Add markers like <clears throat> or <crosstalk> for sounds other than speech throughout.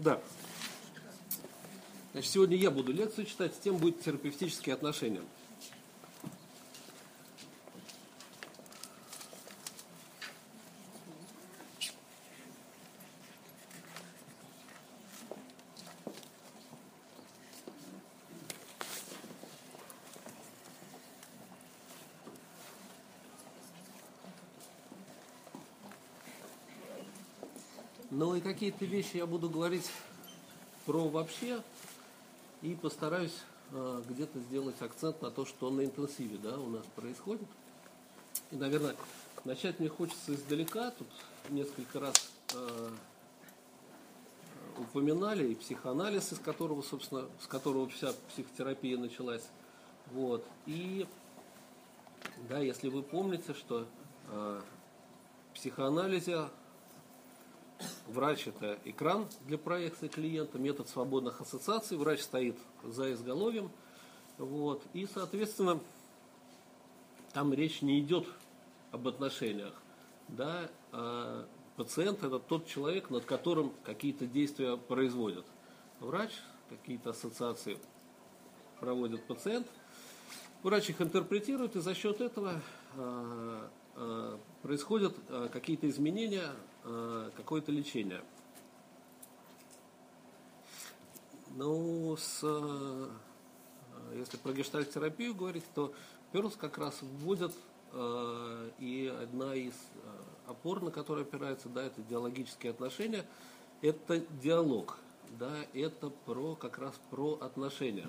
Да. Значит, сегодня я буду лекцию читать, с тем будет терапевтические отношения. Ну и какие-то вещи я буду говорить про вообще и постараюсь э, где-то сделать акцент на то, что на интенсиве да, у нас происходит. И, наверное, начать мне хочется издалека. Тут несколько раз э, упоминали и психоанализ, из которого, собственно, с которого вся психотерапия началась. Вот. И да, если вы помните, что э, психоанализе Врач – это экран для проекции клиента, метод свободных ассоциаций. Врач стоит за изголовьем. Вот, и, соответственно, там речь не идет об отношениях. Да, а пациент – это тот человек, над которым какие-то действия производят. Врач какие-то ассоциации проводит пациент. Врач их интерпретирует, и за счет этого а, а, происходят а, какие-то изменения Э, какое-то лечение. Ну, с, э, если про гештальт-терапию говорить, то Перлс как раз вводят, э, и одна из опор, на которой опирается, да, это диалогические отношения, это диалог, да, это про, как раз про отношения.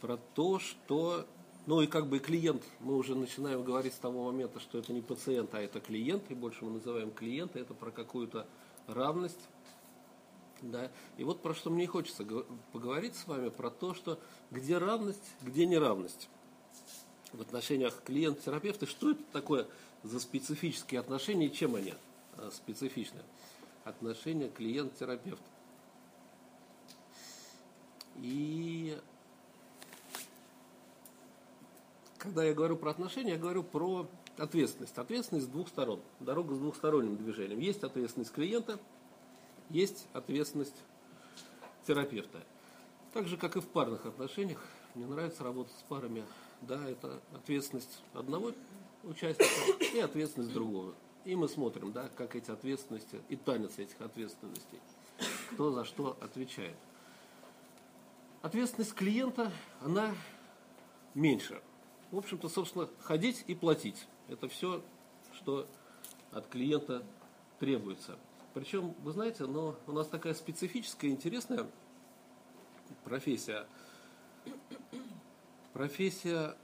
Про то, что ну и как бы клиент, мы уже начинаем говорить с того момента, что это не пациент, а это клиент, и больше мы называем клиента, это про какую-то равность. Да? И вот про что мне хочется поговорить с вами, про то, что где равность, где неравность. В отношениях клиент-терапевта, что это такое за специфические отношения и чем они а, специфичны? Отношения клиент-терапевт. И когда я говорю про отношения, я говорю про ответственность. Ответственность с двух сторон. Дорога с двухсторонним движением. Есть ответственность клиента, есть ответственность терапевта. Так же, как и в парных отношениях, мне нравится работать с парами. Да, это ответственность одного участника и ответственность другого. И мы смотрим, да, как эти ответственности и танец этих ответственностей, кто за что отвечает. Ответственность клиента, она меньше – в общем-то, собственно, ходить и платить. Это все, что от клиента требуется. Причем, вы знаете, но у нас такая специфическая, интересная профессия. Профессия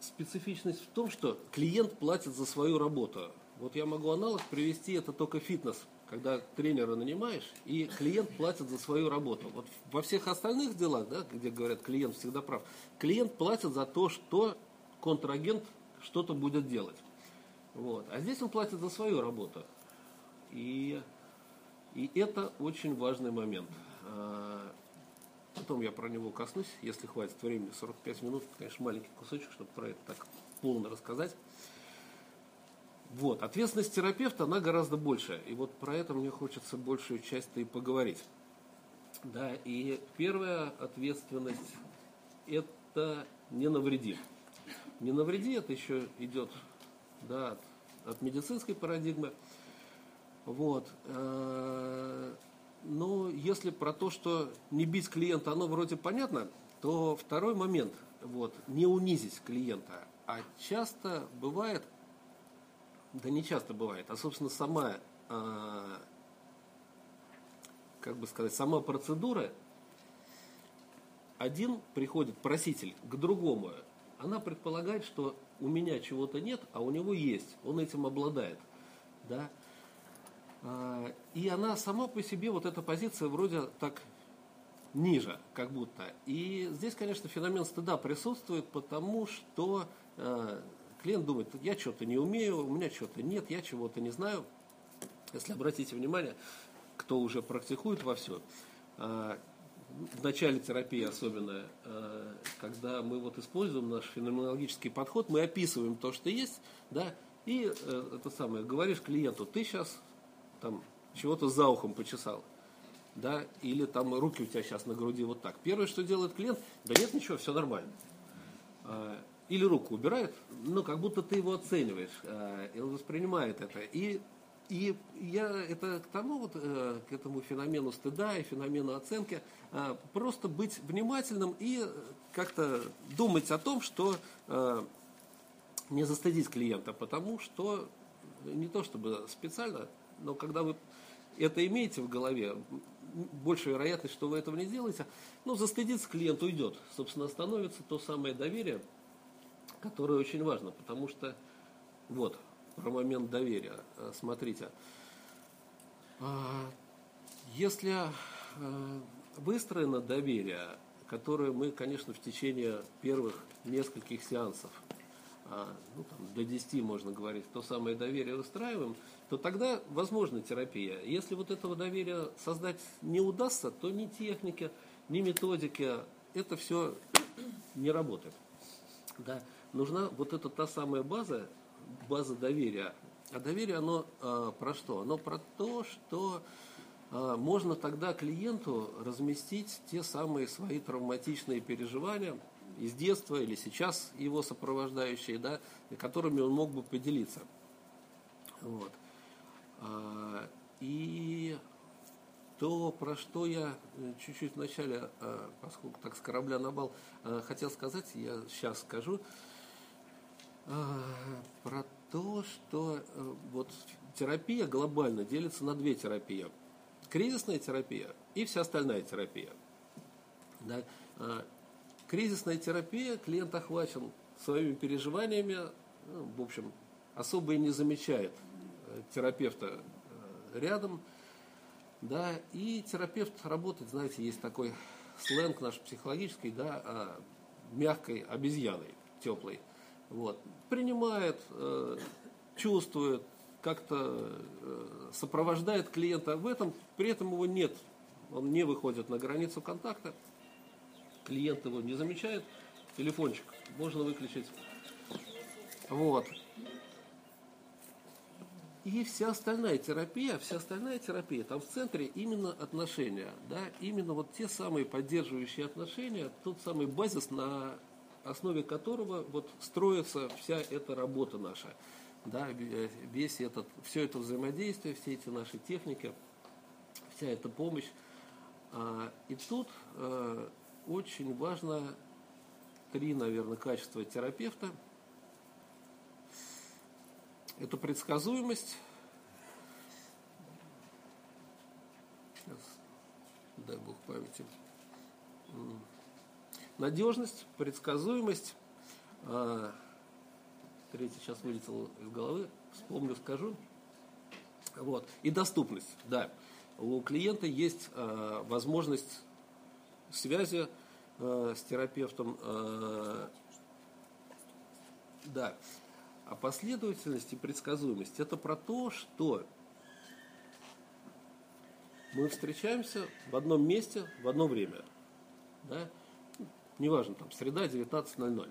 специфичность в том, что клиент платит за свою работу. Вот я могу аналог привести, это только фитнес когда тренера нанимаешь, и клиент платит за свою работу. Вот во всех остальных делах, да, где говорят, клиент всегда прав, клиент платит за то, что контрагент что-то будет делать. Вот. А здесь он платит за свою работу. И, и это очень важный момент. А, потом я про него коснусь, если хватит времени, 45 минут, конечно, маленький кусочек, чтобы про это так полно рассказать. Вот. Ответственность терапевта, она гораздо больше. И вот про это мне хочется большую часть-то и поговорить. Да, и первая ответственность – это не навреди. Не навреди, это еще идет да, от, от медицинской парадигмы. Вот. Э, но если про то, что не бить клиента, оно вроде понятно, то второй момент, вот, не унизить клиента. А часто бывает, да не часто бывает. А, собственно, сама, э, как бы сказать, сама процедура, один приходит проситель к другому, она предполагает, что у меня чего-то нет, а у него есть, он этим обладает. Да? И она сама по себе, вот эта позиция вроде так ниже, как будто. И здесь, конечно, феномен стыда присутствует, потому что а, Клиент думает, я что-то не умею, у меня что-то нет, я чего-то не знаю. Если обратите внимание, кто уже практикует во все, а, в начале терапии особенно, а, когда мы вот используем наш феноменологический подход, мы описываем то, что есть, да, и э, это самое, говоришь клиенту, ты сейчас там чего-то за ухом почесал, да, или там руки у тебя сейчас на груди вот так. Первое, что делает клиент, да нет ничего, все нормально. Или руку убирает, ну, как будто ты его оцениваешь, а, и он воспринимает это. И, и я это к тому вот, э, к этому феномену стыда и феномену оценки, а, просто быть внимательным и как-то думать о том, что не застыдить клиента, потому что не то чтобы специально, но когда вы это имеете в голове, больше вероятность, что вы этого не делаете, ну, застыдиться клиент уйдет. Собственно, становится то самое доверие, которое очень важно, потому что, вот, про момент доверия, э, смотрите, а, если э, выстроено доверие, которое мы, конечно, в течение первых нескольких сеансов а, ну, там, до 10 можно говорить, то самое доверие выстраиваем, то тогда возможна терапия. Если вот этого доверия создать не удастся, то ни техники, ни методики, это все не работает. Да. Нужна вот эта та самая база, база доверия. А доверие, оно а, про что? Оно про то, что а, можно тогда клиенту разместить те самые свои травматичные переживания – из детства или сейчас его сопровождающие, да, которыми он мог бы поделиться. Вот. А, и то, про что я э, чуть-чуть вначале, поскольку так с корабля на бал, хотел сказать, я сейчас скажу, про то, что э, вот терапия глобально делится на две терапии. Кризисная терапия и вся остальная терапия. Да? Кризисная терапия, клиент охвачен своими переживаниями, ну, в общем, особо и не замечает э, терапевта э, рядом, да, и терапевт работает, знаете, есть такой сленг наш психологический, да, а, мягкой обезьяной, теплой, вот, принимает, э, чувствует, как-то сопровождает клиента. В этом, при этом его нет, он не выходит на границу контакта, клиент его не замечает, телефончик можно выключить. Вот. И вся остальная терапия, вся остальная терапия, там в центре именно отношения, да, именно вот те самые поддерживающие отношения, тот самый базис, на основе которого вот строится вся эта работа наша, да, весь этот, все это взаимодействие, все эти наши техники, вся эта помощь. А, и тут а, очень важно три, наверное, качества терапевта. Это предсказуемость. Сейчас, дай Бог памяти. Надежность, предсказуемость. А, третий сейчас вылетел из головы. Вспомню, скажу. Вот. И доступность, да. У клиента есть э, возможность связи э, с терапевтом. Да. А последовательность и предсказуемость это про то, что мы встречаемся в одном месте в одно время. Да? Неважно, там среда 19.00.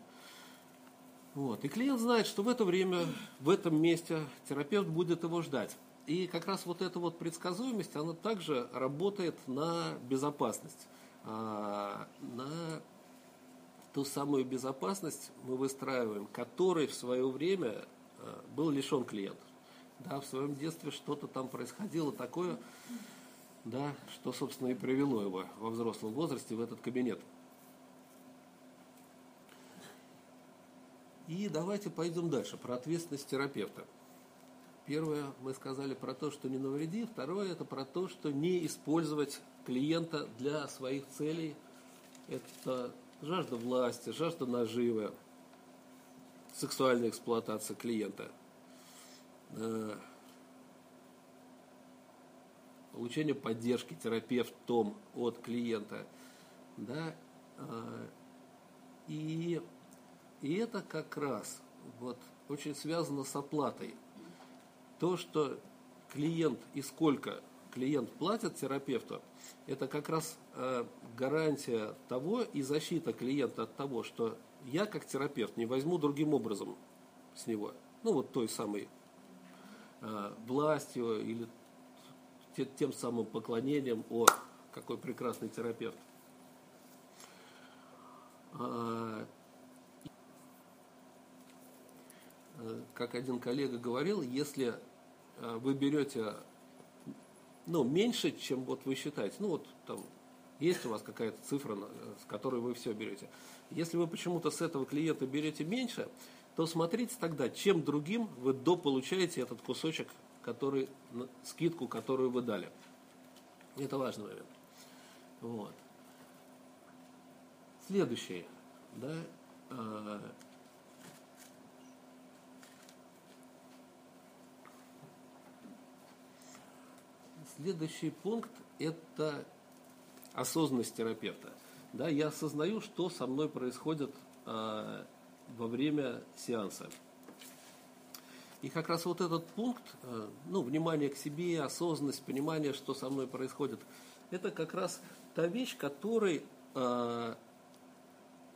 Вот. И клиент знает, что в это время, в этом месте терапевт будет его ждать. И как раз вот эта вот предсказуемость, она также работает на безопасность. А, на ту самую безопасность мы выстраиваем, которой в свое время а, был лишен клиент. Да, в своем детстве что-то там происходило такое, да, что, собственно, и привело его во взрослом возрасте в этот кабинет. И давайте пойдем дальше, про ответственность терапевта. Первое, мы сказали про то, что не навреди. Второе, это про то, что не использовать клиента для своих целей. Это жажда власти, жажда наживы, сексуальная эксплуатация клиента, э, получение поддержки терапевтом от клиента. Да? Э, и, и это как раз вот, очень связано с оплатой. То, что клиент и сколько клиент платит терапевту, это как раз э, гарантия того и защита клиента от того, что я как терапевт не возьму другим образом с него, ну вот той самой э, властью или тем самым поклонением, о, какой прекрасный терапевт. А, э, как один коллега говорил, если э, вы берете ну, меньше, чем вот вы считаете, ну вот там есть у вас какая-то цифра, с которой вы все берете. Если вы почему-то с этого клиента берете меньше, то смотрите тогда, чем другим вы дополучаете этот кусочек, который, скидку, которую вы дали. Это важный момент. Вот. Следующий, да, следующий пункт – это осознанность терапевта. Да, я осознаю, что со мной происходит э, во время сеанса. И как раз вот этот пункт, э, ну, внимание к себе, осознанность, понимание, что со мной происходит, это как раз та вещь, которой э,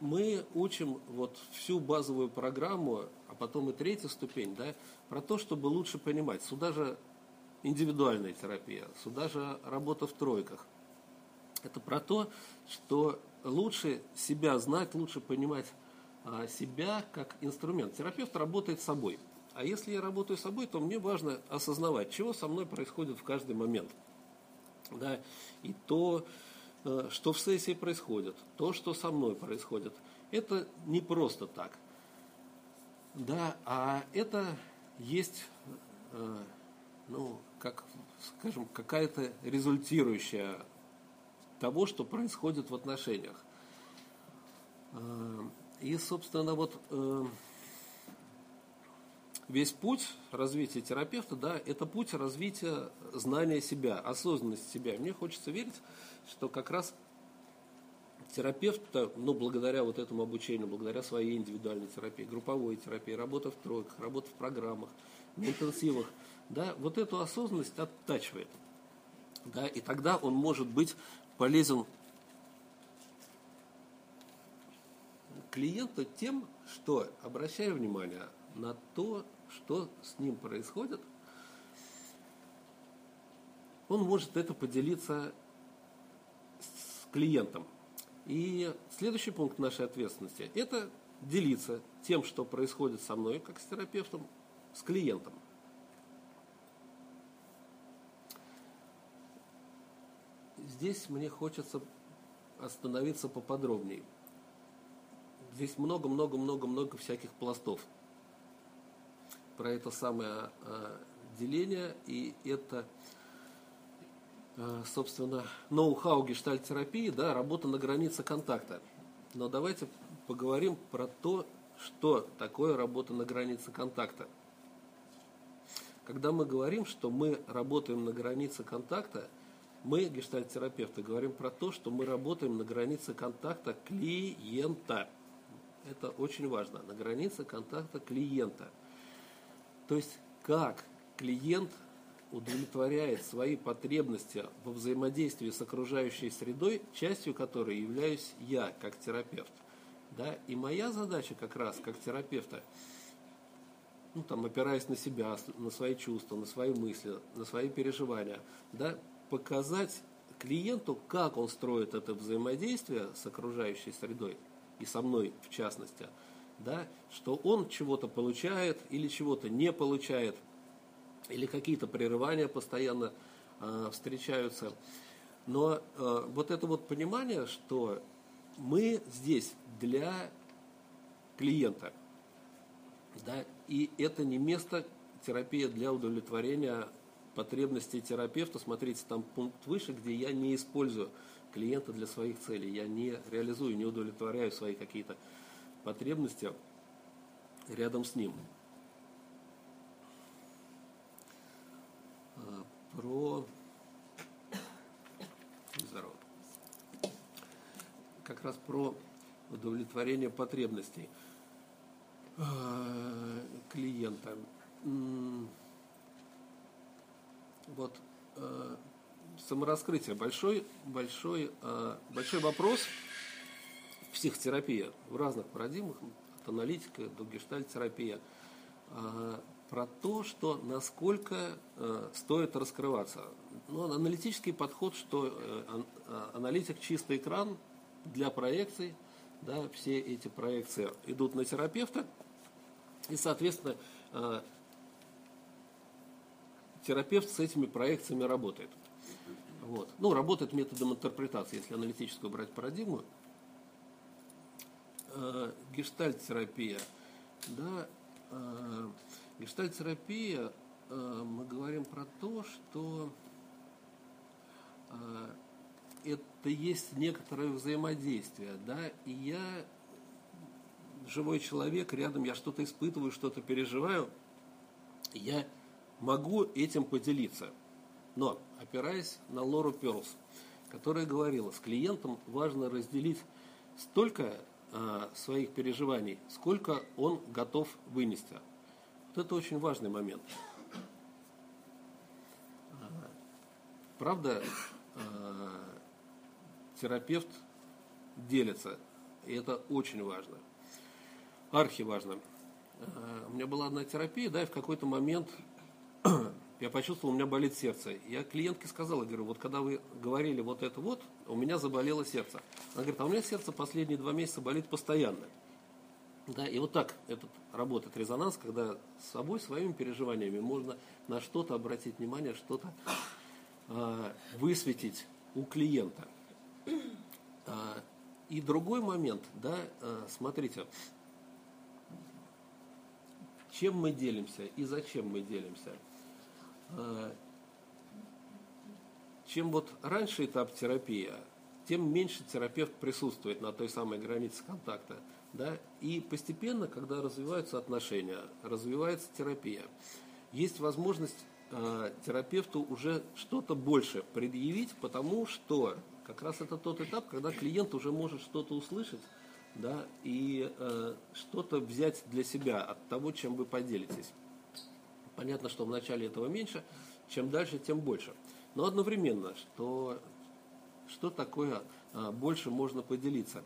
мы учим вот всю базовую программу, а потом и третью ступень, да, про то, чтобы лучше понимать. Сюда же индивидуальная терапия, сюда же работа в тройках. Это про то, что лучше себя знать, лучше понимать а, себя как инструмент. Терапевт работает собой. А если я работаю собой, то мне важно осознавать, чего со мной происходит в каждый момент. Да, и то, э, что в сессии происходит, то, что со мной происходит, это не просто так. Да, а это есть, э, ну, как, скажем, какая-то результирующая того, что происходит в отношениях. Э, и, собственно, вот э, весь путь развития терапевта, да, это путь развития знания себя, осознанности себя. Мне хочется верить, что как раз терапевт, ну, благодаря вот этому обучению, благодаря своей индивидуальной терапии, групповой терапии, работа в тройках, работа в программах, на интенсивах, да, вот эту осознанность оттачивает. Да, и тогда он может быть полезен клиенту тем, что, обращая внимание на то, что с ним происходит, он может это поделиться с клиентом. И следующий пункт нашей ответственности – это делиться тем, что происходит со мной, как с терапевтом, с клиентом. Здесь мне хочется остановиться поподробнее. Здесь много-много-много-много всяких пластов про это самое э, деление, и это, э, собственно, ноу-хау гештальтерапии, да, работа на границе контакта. Но давайте поговорим про то, что такое работа на границе контакта. Когда мы говорим, что мы работаем на границе контакта, мы, гештальтерапевты, говорим про то, что мы работаем на границе контакта клиента. Это очень важно, на границе контакта клиента – то есть как клиент удовлетворяет свои потребности во взаимодействии с окружающей средой, частью которой являюсь я, как терапевт. Да? И моя задача как раз, как терапевта, ну, там, опираясь на себя, на свои чувства, на свои мысли, на свои переживания, да, показать клиенту, как он строит это взаимодействие с окружающей средой, и со мной в частности – да, что он чего-то получает или чего-то не получает, или какие-то прерывания постоянно э, встречаются. Но э, вот это вот понимание, что мы здесь для клиента, да, и это не место терапии для удовлетворения потребностей терапевта. Смотрите, там пункт выше, где я не использую клиента для своих целей, я не реализую, не удовлетворяю свои какие-то потребности рядом с ним. А, про здорово. Как раз про удовлетворение потребностей а, клиента. Вот а, самораскрытие. Большой, большой, большой вопрос – психотерапия в разных парадигмах, от аналитика до гештальтерапия, про то, что насколько э, стоит раскрываться. ну, аналитический подход, что э, а, аналитик чистый экран для проекций, да, все эти проекции идут на терапевта, и, соответственно, э, терапевт с этими проекциями работает. Вот. Ну, работает методом интерпретации, если аналитическую брать парадигму. Э, гештальт-терапия. Да, э, гештальт-терапия, э, мы говорим про то, что э, это есть некоторое взаимодействие, да, и я живой человек, рядом я что-то испытываю, что-то переживаю, я могу этим поделиться. Но, опираясь на Лору Перлс, которая говорила, с клиентом важно разделить столько э, своих переживаний, сколько он готов вынести. Вот это очень важный момент. Правда, э, терапевт делится, и это очень важно. Архи важно. У меня была одна терапия, да, и в какой-то момент <clears throat> я почувствовал, у меня болит сердце. Я клиентке сказал, я говорю, вот когда вы говорили вот это вот, у меня заболело сердце. Она говорит, а у меня сердце последние два месяца болит постоянно. Да, и вот так этот работает резонанс, когда с собой, своими переживаниями можно на что-то обратить внимание, что-то э, высветить у клиента. А, и другой момент, да, э, смотрите, чем мы делимся и зачем мы делимся – Э, чем вот раньше этап терапии, тем меньше терапевт присутствует на той самой границе контакта. Да? И постепенно, когда развиваются отношения, развивается терапия, есть возможность э, терапевту уже что-то больше предъявить, потому что как раз это тот этап, когда клиент уже может что-то услышать да, и э, что-то взять для себя от того, чем вы поделитесь. Понятно, что в начале этого меньше, чем дальше, тем больше. Но одновременно, что, что такое а, больше можно поделиться?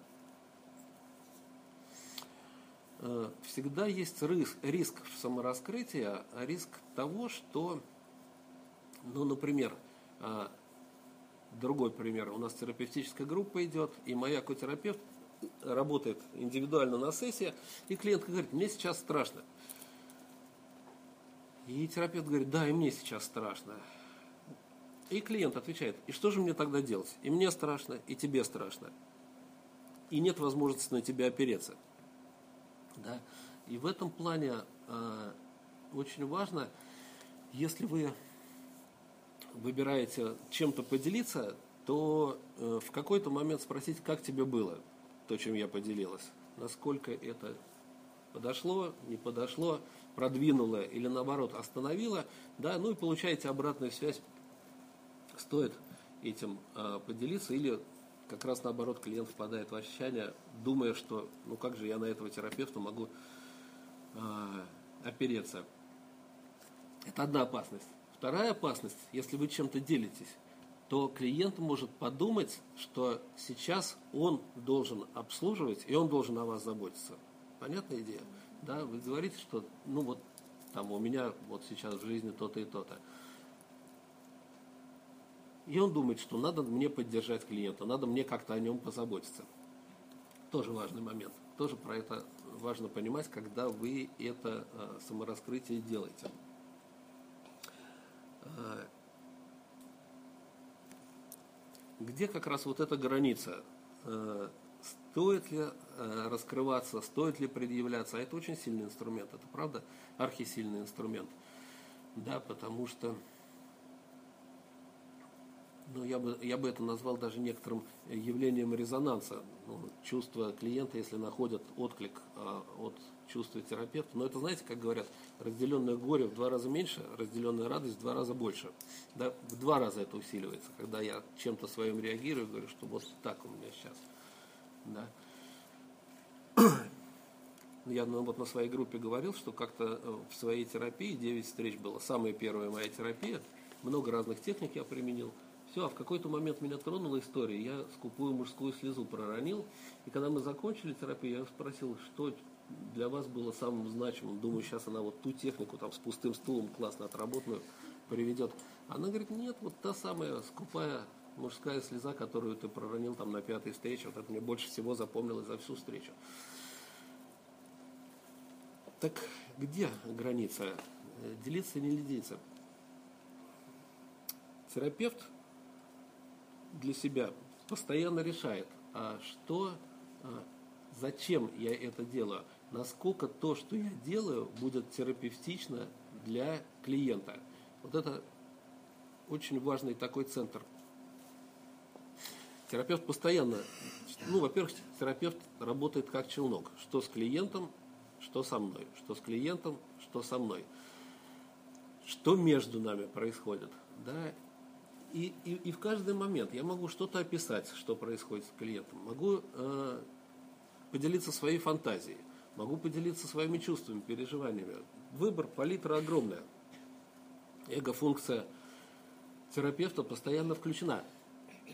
А, всегда есть риск, риск самораскрытия, риск того, что, ну, например, а, другой пример, у нас терапевтическая группа идет, и моя котерапевт работает индивидуально на сессии, и клиент говорит, мне сейчас страшно. И терапевт говорит, да, и мне сейчас страшно. И клиент отвечает, и что же мне тогда делать? И мне страшно, и тебе страшно. И нет возможности на тебя опереться. Да? И в этом плане э, очень важно, если вы выбираете чем-то поделиться, то э, в какой-то момент спросить, как тебе было, то, чем я поделилась. Насколько это подошло, не подошло продвинула или наоборот остановила, да, ну и получаете обратную связь, стоит этим э, поделиться или как раз наоборот клиент впадает в ощущение, думая, что ну как же я на этого терапевта могу э, опереться. Это одна опасность. Вторая опасность, если вы чем-то делитесь, то клиент может подумать, что сейчас он должен обслуживать и он должен о вас заботиться. Понятная идея? Да, вы говорите, что, ну вот, там у меня вот сейчас в жизни то-то и то-то. И он думает, что надо мне поддержать клиента, надо мне как-то о нем позаботиться. Тоже важный момент. Тоже про это важно понимать, когда вы это э, самораскрытие делаете. Э, где как раз вот эта граница? Э, Стоит ли э, раскрываться, стоит ли предъявляться? А это очень сильный инструмент, это правда архисильный инструмент. Да, потому что ну, я, бы, я бы это назвал даже некоторым явлением резонанса. Ну, чувство клиента, если находят отклик а, от чувства терапевта. Но это, знаете, как говорят, разделенное горе в два раза меньше, разделенная радость в два раза больше. Да, в два раза это усиливается, когда я чем-то своим реагирую, говорю, что вот так у меня сейчас. Да. <clears throat> Я ну, вот на своей группе говорил, что как-то э, в своей терапии 9 встреч было. Самая первая моя терапия. Много разных техник я применил. Все, а в какой-то момент меня тронула история. Я скупую мужскую слезу проронил. И когда мы закончили терапию, я спросил, что для вас было самым значимым. Думаю, сейчас она вот ту технику там с пустым стулом классно отработанную приведет. Она говорит, нет, вот та самая скупая мужская слеза, которую ты проронил там на пятой встрече, вот это мне больше всего запомнилось за всю встречу. Так где граница? Делиться и не делиться? Терапевт для себя постоянно решает, а что, а зачем я это делаю, насколько то, что я делаю, будет терапевтично для клиента. Вот это очень важный такой центр. Терапевт постоянно, ну, во-первых, терапевт работает как челнок, что с клиентом, что со мной, что с клиентом, что со мной. Что между нами происходит, да, и, и, и в каждый момент я могу что-то описать, что происходит с клиентом, могу э, поделиться своей фантазией, могу поделиться своими чувствами, переживаниями. Выбор, палитра огромная. Эго-функция терапевта постоянно включена.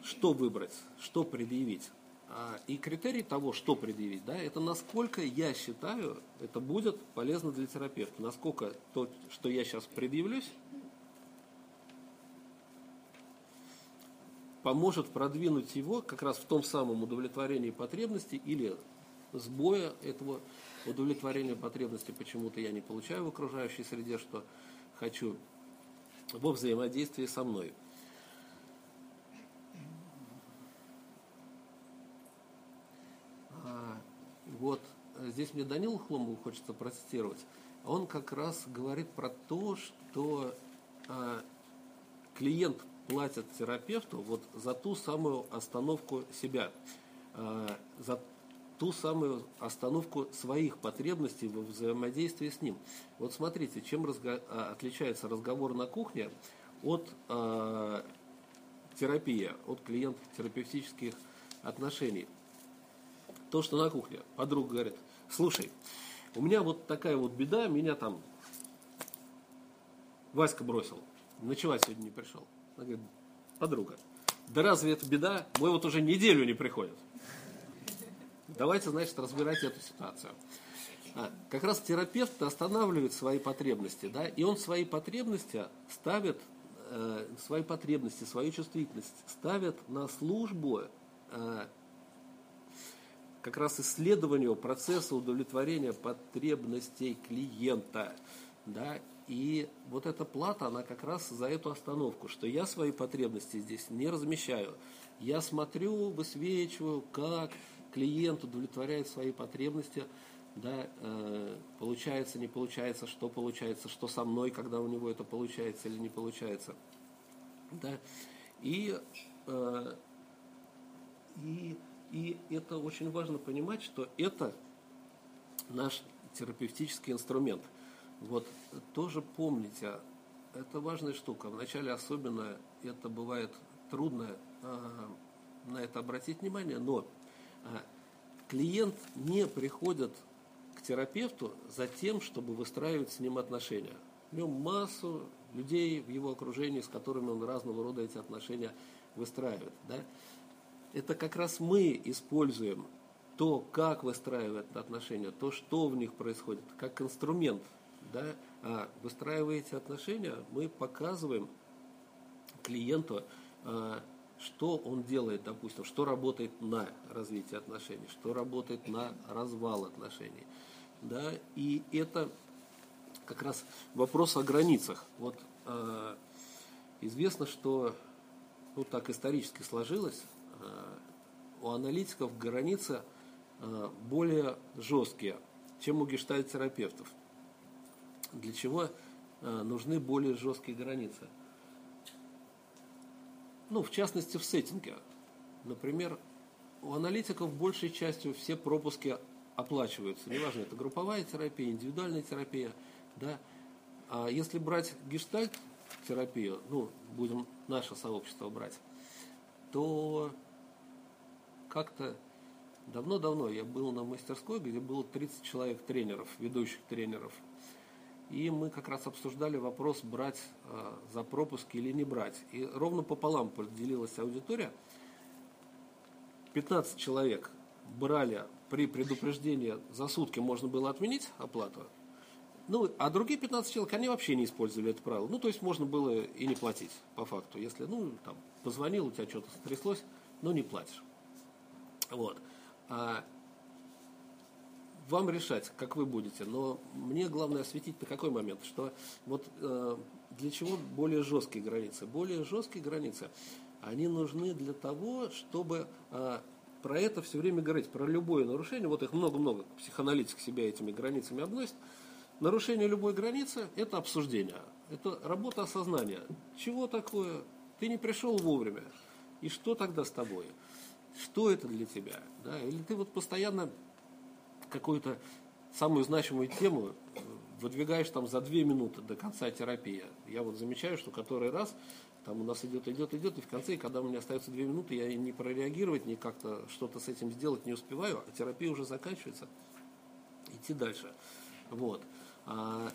Что выбрать, что предъявить. А, и критерий того, что предъявить, да, это насколько я считаю, это будет полезно для терапевта. Насколько то, что я сейчас предъявлюсь, поможет продвинуть его как раз в том самом удовлетворении потребностей или сбоя этого удовлетворения потребностей почему-то я не получаю в окружающей среде, что хочу во взаимодействии со мной. Вот здесь мне Данил Хломову хочется процитировать. Он как раз говорит про то, что а, клиент платит терапевту вот за ту самую остановку себя, а, за ту самую остановку своих потребностей во взаимодействии с ним. Вот смотрите, чем разго... А, отличается разговор на кухне от э, терапии, от клиент-терапевтических отношений. То, что на кухне подруга говорит, слушай, у меня вот такая вот беда, меня там Васька бросил, ночевать сегодня не пришел. Она говорит, подруга, да разве это беда? Мой вот уже неделю не приходит. Давайте, значит, разбирать эту ситуацию. А, как раз терапевт останавливает свои потребности, да, и он свои потребности ставит, э, свои потребности, свою чувствительность ставит на службу э, как раз исследованию процесса удовлетворения потребностей клиента, да, и вот эта плата, она как раз за эту остановку, что я свои потребности здесь не размещаю. Я смотрю, высвечиваю, как клиент удовлетворяет свои потребности, да, э, получается, не получается, что получается, что со мной, когда у него это получается или не получается. Да. И, э, и, и это очень важно понимать, что это наш терапевтический инструмент. Вот тоже помните, это важная штука. Вначале особенно это бывает трудно э, на это обратить внимание, но а клиент не приходит к терапевту за тем, чтобы выстраивать с ним отношения. У него массу людей в его окружении, с которыми он разного рода эти отношения выстраивает. Да? Это как раз мы используем то, как выстраивают отношения, то, что в них происходит, как инструмент. Да? А выстраивая эти отношения, мы показываем клиенту, а, что он делает, допустим, что работает на развитие отношений, что работает на развал отношений. Да? И это как раз вопрос о границах. Вот э, известно, что ну, так исторически сложилось, у аналитиков границы э, более жесткие, чем у гештальт-терапевтов. Для чего э, нужны более жесткие границы? ну, в частности, в сеттинге. Например, у аналитиков большей частью все пропуски оплачиваются. Неважно, это групповая терапия, индивидуальная терапия. Да? А если брать гештальт терапию, ну, будем наше сообщество брать, то как-то давно-давно я был на мастерской, где было 30 человек тренеров, ведущих тренеров – и мы как раз обсуждали вопрос, брать э, за пропуски или не брать. И ровно пополам поделилась аудитория. 15 человек брали при предупреждении за сутки можно было отменить оплату. Ну, а другие 15 человек, они вообще не использовали это правило. Ну, то есть можно было и не платить, по факту. Если, ну, там, позвонил, у тебя что-то стряслось, но не платишь. Вот. А вам решать, как вы будете. Но мне главное осветить на какой момент, что вот э, для чего более жесткие границы. Более жесткие границы, они нужны для того, чтобы э, про это все время говорить, про любое нарушение, вот их много-много, психоаналитик себя этими границами обносит, нарушение любой границы – это обсуждение, это работа осознания. Чего такое? Ты не пришел вовремя, и что тогда с тобой? Что это для тебя? Да? Или ты вот постоянно какую-то самую значимую тему выдвигаешь там за две минуты до конца терапии. Я вот замечаю, что который раз там у нас идет, идет, идет, и в конце, когда у меня остается две минуты, я не прореагировать, не как-то что-то с этим сделать не успеваю, а терапия уже заканчивается, идти дальше. Вот. А,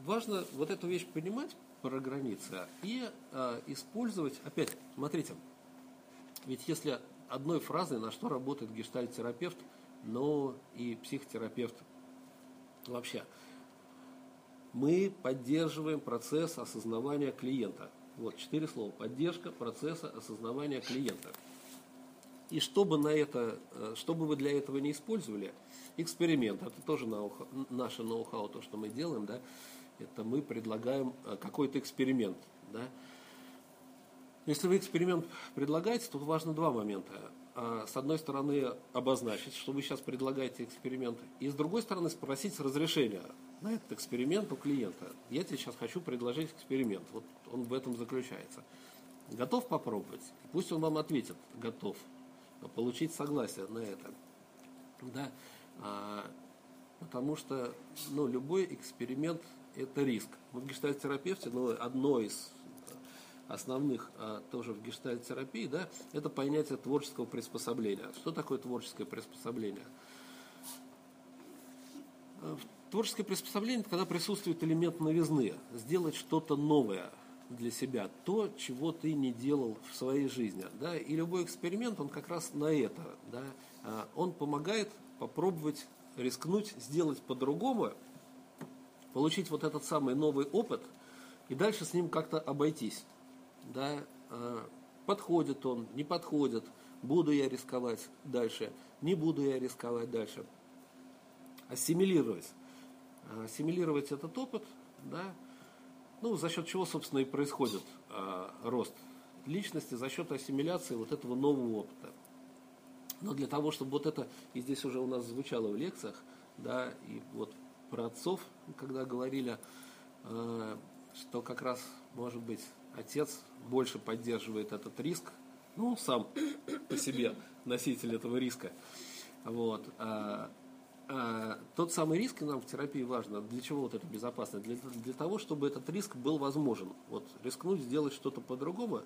важно вот эту вещь понимать про границы и а, использовать, опять, смотрите, ведь если одной фразой, на что работает гештальт-терапевт, но и психотерапевт вообще, мы поддерживаем процесс осознавания клиента – вот, четыре слова. Поддержка процесса осознавания клиента. И чтобы на это, э, чтобы вы для этого не использовали, эксперимент, это тоже наше ноу-хау, то, что мы делаем, да, это мы предлагаем э, какой-то эксперимент, да. Если вы эксперимент предлагаете, тут важно два момента. А, с одной стороны, обозначить, что вы сейчас предлагаете эксперимент, и с другой стороны, спросить разрешения на этот эксперимент у клиента. Я тебе сейчас хочу предложить эксперимент. Вот он в этом заключается. Готов попробовать? Пусть он вам ответит, готов. Получить согласие на это. Да? А, потому что ну, любой эксперимент – это риск. В гештальт-терапевте ну, одно из основных а, тоже в гештальт-терапии, да, это понятие творческого приспособления. Что такое творческое приспособление? Творческое приспособление – это когда присутствует элемент новизны, сделать что-то новое для себя, то, чего ты не делал в своей жизни. Да? И любой эксперимент, он как раз на это. Да? А, он помогает попробовать, рискнуть, сделать по-другому, получить вот этот самый новый опыт и дальше с ним как-то обойтись. Да? А, подходит он, не подходит, буду я рисковать дальше, не буду я рисковать дальше. Ассимилировать ассимилировать этот опыт, да, ну, за счет чего, собственно, и происходит э, рост личности, за счет ассимиляции вот этого нового опыта. Но для того, чтобы вот это, и здесь уже у нас звучало в лекциях, да, и вот про отцов, когда говорили, э, что как раз, может быть, отец больше поддерживает этот риск, ну, сам <coughs> по себе носитель этого риска, вот, а, а, тот самый риск нам в терапии важно. Для чего вот это безопасно? Для, для того, чтобы этот риск был возможен. Вот рискнуть сделать что-то по-другому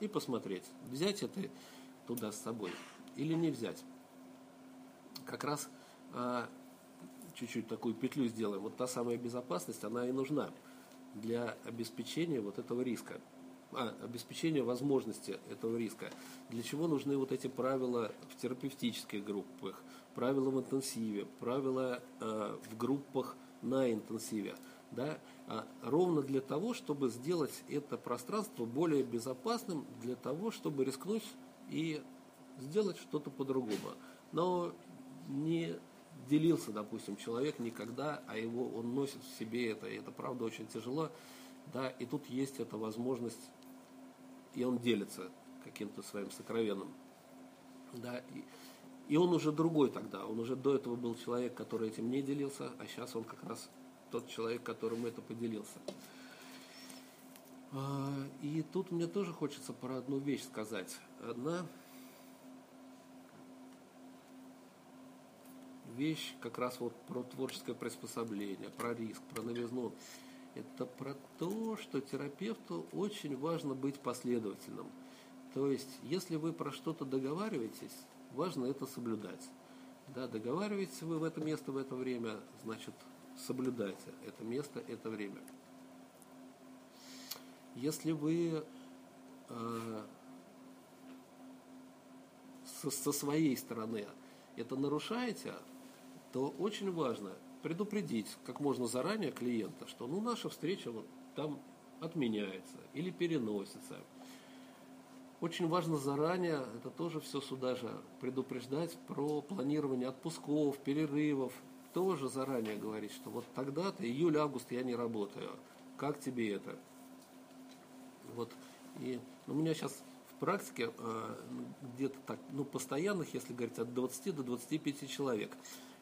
и посмотреть, взять это туда с собой или не взять. Как раз а, чуть-чуть такую петлю сделаем. Вот та самая безопасность, она и нужна для обеспечения вот этого риска. А, обеспечения возможности этого риска. Для чего нужны вот эти правила в терапевтических группах, правила в интенсиве, правила э, в группах на интенсиве. Да? А ровно для того, чтобы сделать это пространство более безопасным, для того, чтобы рискнуть и сделать что-то по-другому. Но не делился, допустим, человек никогда, а его он носит в себе это, и это правда очень тяжело, да, и тут есть эта возможность, и он делится каким-то своим сокровенным, да, и, и он уже другой тогда. Он уже до этого был человек, который этим не делился, а сейчас он как раз тот человек, которым это поделился. А, и тут мне тоже хочется про одну вещь сказать. Одна вещь как раз вот про творческое приспособление, про риск, про новизну. Это про то, что терапевту очень важно быть последовательным. То есть, если вы про что-то договариваетесь, важно это соблюдать. Да, договариваетесь вы в это место в это время, значит, соблюдайте это место, это время. Если вы э, со, со своей стороны это нарушаете, то очень важно предупредить как можно заранее клиента, что ну наша встреча вот там отменяется или переносится. Очень важно заранее, это тоже все сюда же, предупреждать про планирование отпусков, перерывов. Тоже заранее говорить, что вот тогда-то, июль-август я не работаю. Как тебе это? Вот. И ну, у меня сейчас в практике э, где-то так, ну, постоянных, если говорить, от 20 до 25 человек.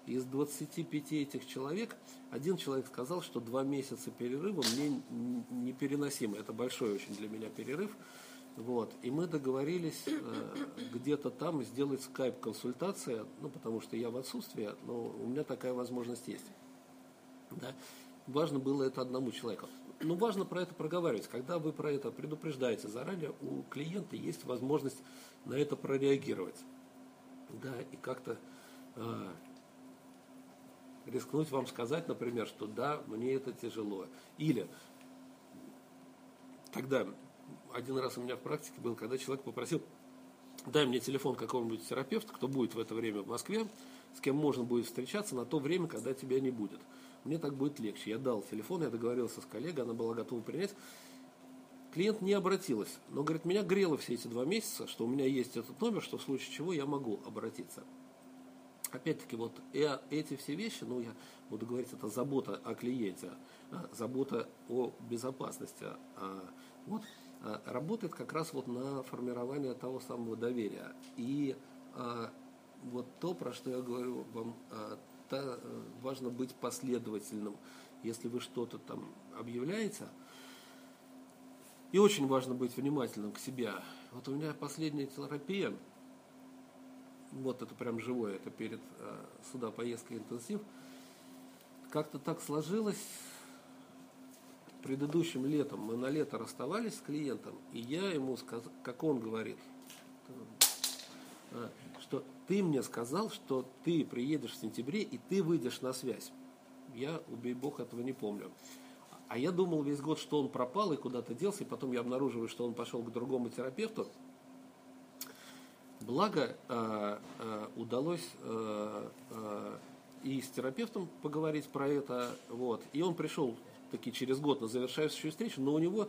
Из 25 этих человек один человек сказал, что два месяца перерыва мне непереносимо. Это большой очень для меня перерыв. Вот. И мы договорились э, где-то там сделать скайп-консультация, ну, потому что я в отсутствии, но у меня такая возможность есть. Да? Важно было это одному человеку. Ну, важно про это проговаривать. Когда вы про это предупреждаете заранее, у клиента есть возможность на это прореагировать. Да, и как-то э, рискнуть вам сказать, например, что да, мне это тяжело. Или тогда один раз у меня в практике был, когда человек попросил, дай мне телефон какого-нибудь терапевта, кто будет в это время в Москве, с кем можно будет встречаться на то время, когда тебя не будет. Мне так будет легче. Я дал телефон, я договорился с коллегой, она была готова принять. Клиент не обратилась, но, говорит, меня грело все эти два месяца, что у меня есть этот номер, что в случае чего я могу обратиться опять-таки, вот эти все вещи, ну, я буду говорить, это забота о клиенте, а, забота о безопасности. А, вот а, работает как раз вот на формирование того самого доверия. И вот то, про что я говорю вам, та, важно быть последовательным. Если вы что-то там объявляете, и очень важно быть внимательным к себе. Вот у меня последняя терапия – вот это прям живое, это перед э, сюда поездкой интенсив. Как-то так сложилось, предыдущим летом мы на лето расставались с клиентом, и я ему сказал, как он говорит, э, что ты мне сказал, что ты приедешь в сентябре и ты выйдешь на связь. Я, убей бог, этого не помню. А я думал весь год, что он пропал и куда-то делся, и потом я обнаруживаю, что он пошел к другому терапевту, Благо э, э, удалось э, и с терапевтом поговорить про это, вот, и он пришел таки через год на завершающую встречу, но у него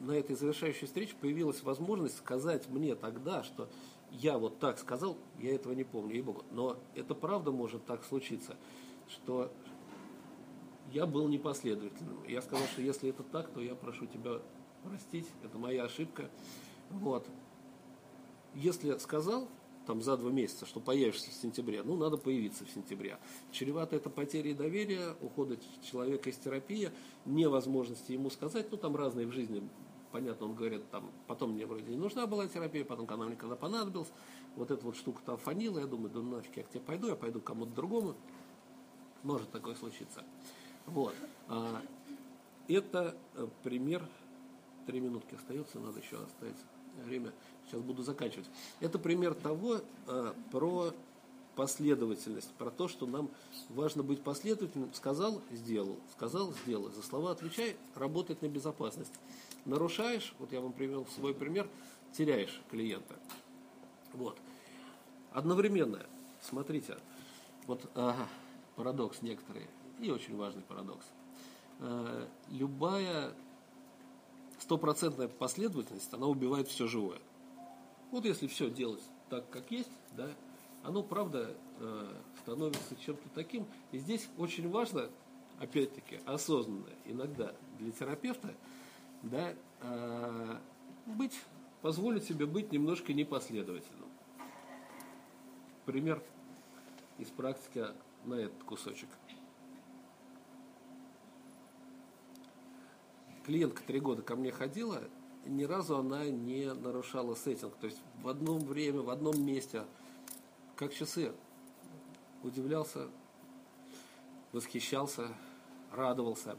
на этой завершающей встрече появилась возможность сказать мне тогда, что я вот так сказал, я этого не помню, ей-богу. Но это правда может так случиться, что я был непоследовательным. Я сказал, что если это так, то я прошу тебя простить, это моя ошибка. Вот если сказал, там за два месяца, что появишься в сентябре, ну, надо появиться в сентябре. Чревато это потерей доверия, ухода человека из терапии, невозможности ему сказать, ну, там разные в жизни, понятно, он говорит, там, потом мне вроде не нужна была терапия, потом когда мне когда понадобилась, вот эта вот штука там фанила, я думаю, да нафиг я к тебе пойду, я пойду к кому-то другому, может такое случиться. Вот. А, это э, пример, три минутки остается, надо еще оставить время. Сейчас буду заканчивать. Это пример того, э, про последовательность, про то, что нам важно быть последовательным. Сказал, сделал, сказал, сделал. За слова отвечай, работает на безопасность. Нарушаешь, вот я вам привел свой пример, теряешь клиента. Вот. Одновременно, смотрите, вот ага, парадокс некоторые, и очень важный парадокс. Э, любая стопроцентная последовательность, она убивает все живое. Вот если все делать так, как есть, да, оно, правда, э, становится чем-то таким. И здесь очень важно, опять-таки, осознанно иногда для терапевта, да, э, быть, позволить себе быть немножко непоследовательным. Пример из практики на этот кусочек. Клиентка три года ко мне ходила, ни разу она не нарушала сеттинг. То есть в одном время, в одном месте, как часы, удивлялся, восхищался, радовался.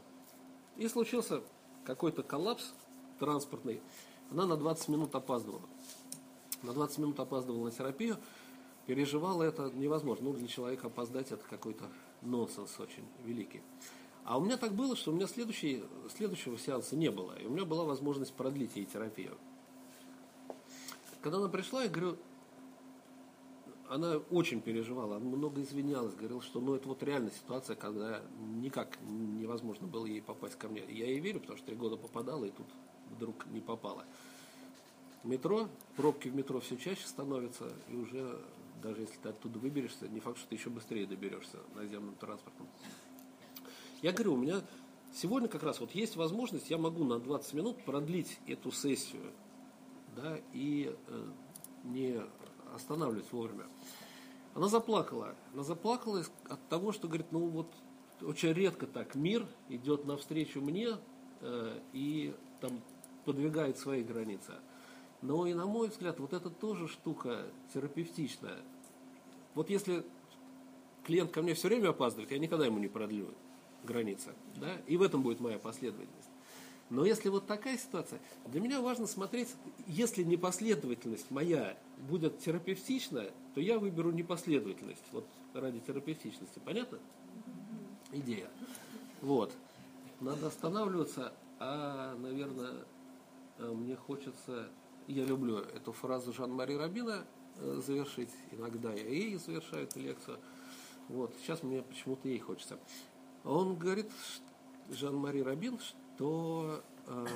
И случился какой-то коллапс транспортный. Она на 20 минут опаздывала. На 20 минут опаздывала на терапию. Переживала это невозможно. Ну, для человека опоздать это какой-то нонсенс очень великий. А у меня так было, что у меня следующий, следующего сеанса не было. И у меня была возможность продлить ей терапию. Когда она пришла, я говорю, она очень переживала, она много извинялась, говорила, что ну это вот реальная ситуация, когда никак невозможно было ей попасть ко мне. Я ей верю, потому что три года попадала, и тут вдруг не попала. Метро, пробки в метро все чаще становятся, и уже даже если ты оттуда выберешься, не факт, что ты еще быстрее доберешься наземным транспортом. Я говорю, у меня сегодня как раз вот есть возможность, я могу на 20 минут продлить эту сессию, да, и э, не останавливать вовремя. Она заплакала. Она заплакала от того, что говорит, ну вот очень редко так мир идет навстречу мне э, и там подвигает свои границы. Но и на мой взгляд, вот это тоже штука терапевтичная. Вот если клиент ко мне все время опаздывает, я никогда ему не продлю границы. Да? И в этом будет моя последовательность. Но если вот такая ситуация, для меня важно смотреть, если непоследовательность моя будет терапевтична, то я выберу непоследовательность, вот ради терапевтичности. Понятно? Идея. Вот. Надо останавливаться, а, наверное, э, мне хочется, я люблю эту фразу Жан-Мари Рабина э, завершить. Иногда я ей завершаю эту лекцию. Вот. Сейчас мне почему-то ей хочется. Он говорит, Жан-Мари Рабин, то э,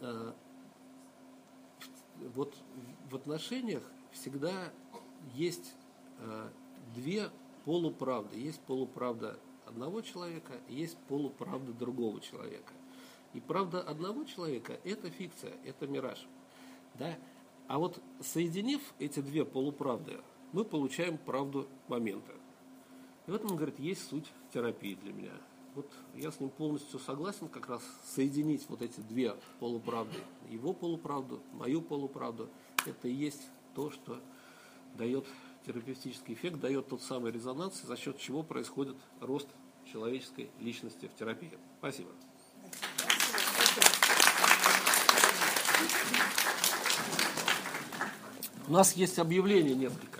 э, вот в отношениях всегда есть э, две полуправды. Есть полуправда одного человека, есть полуправда другого человека. И правда одного человека – это фикция, это мираж. Да? А вот соединив эти две полуправды, мы получаем правду момента. И в этом, говорит, есть суть терапии для меня. Вот я с ним полностью согласен, как раз соединить вот эти две полуправды, его полуправду, мою полуправду, это и есть то, что дает терапевтический эффект, дает тот самый резонанс, за счет чего происходит рост человеческой личности в терапии. Спасибо. У нас есть объявление несколько.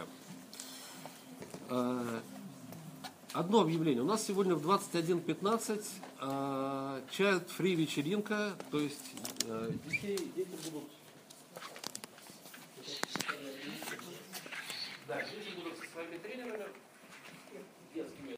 Э, Одно объявление. У нас сегодня в 21.15 э, Free вечеринка, то есть э, детей, дети будут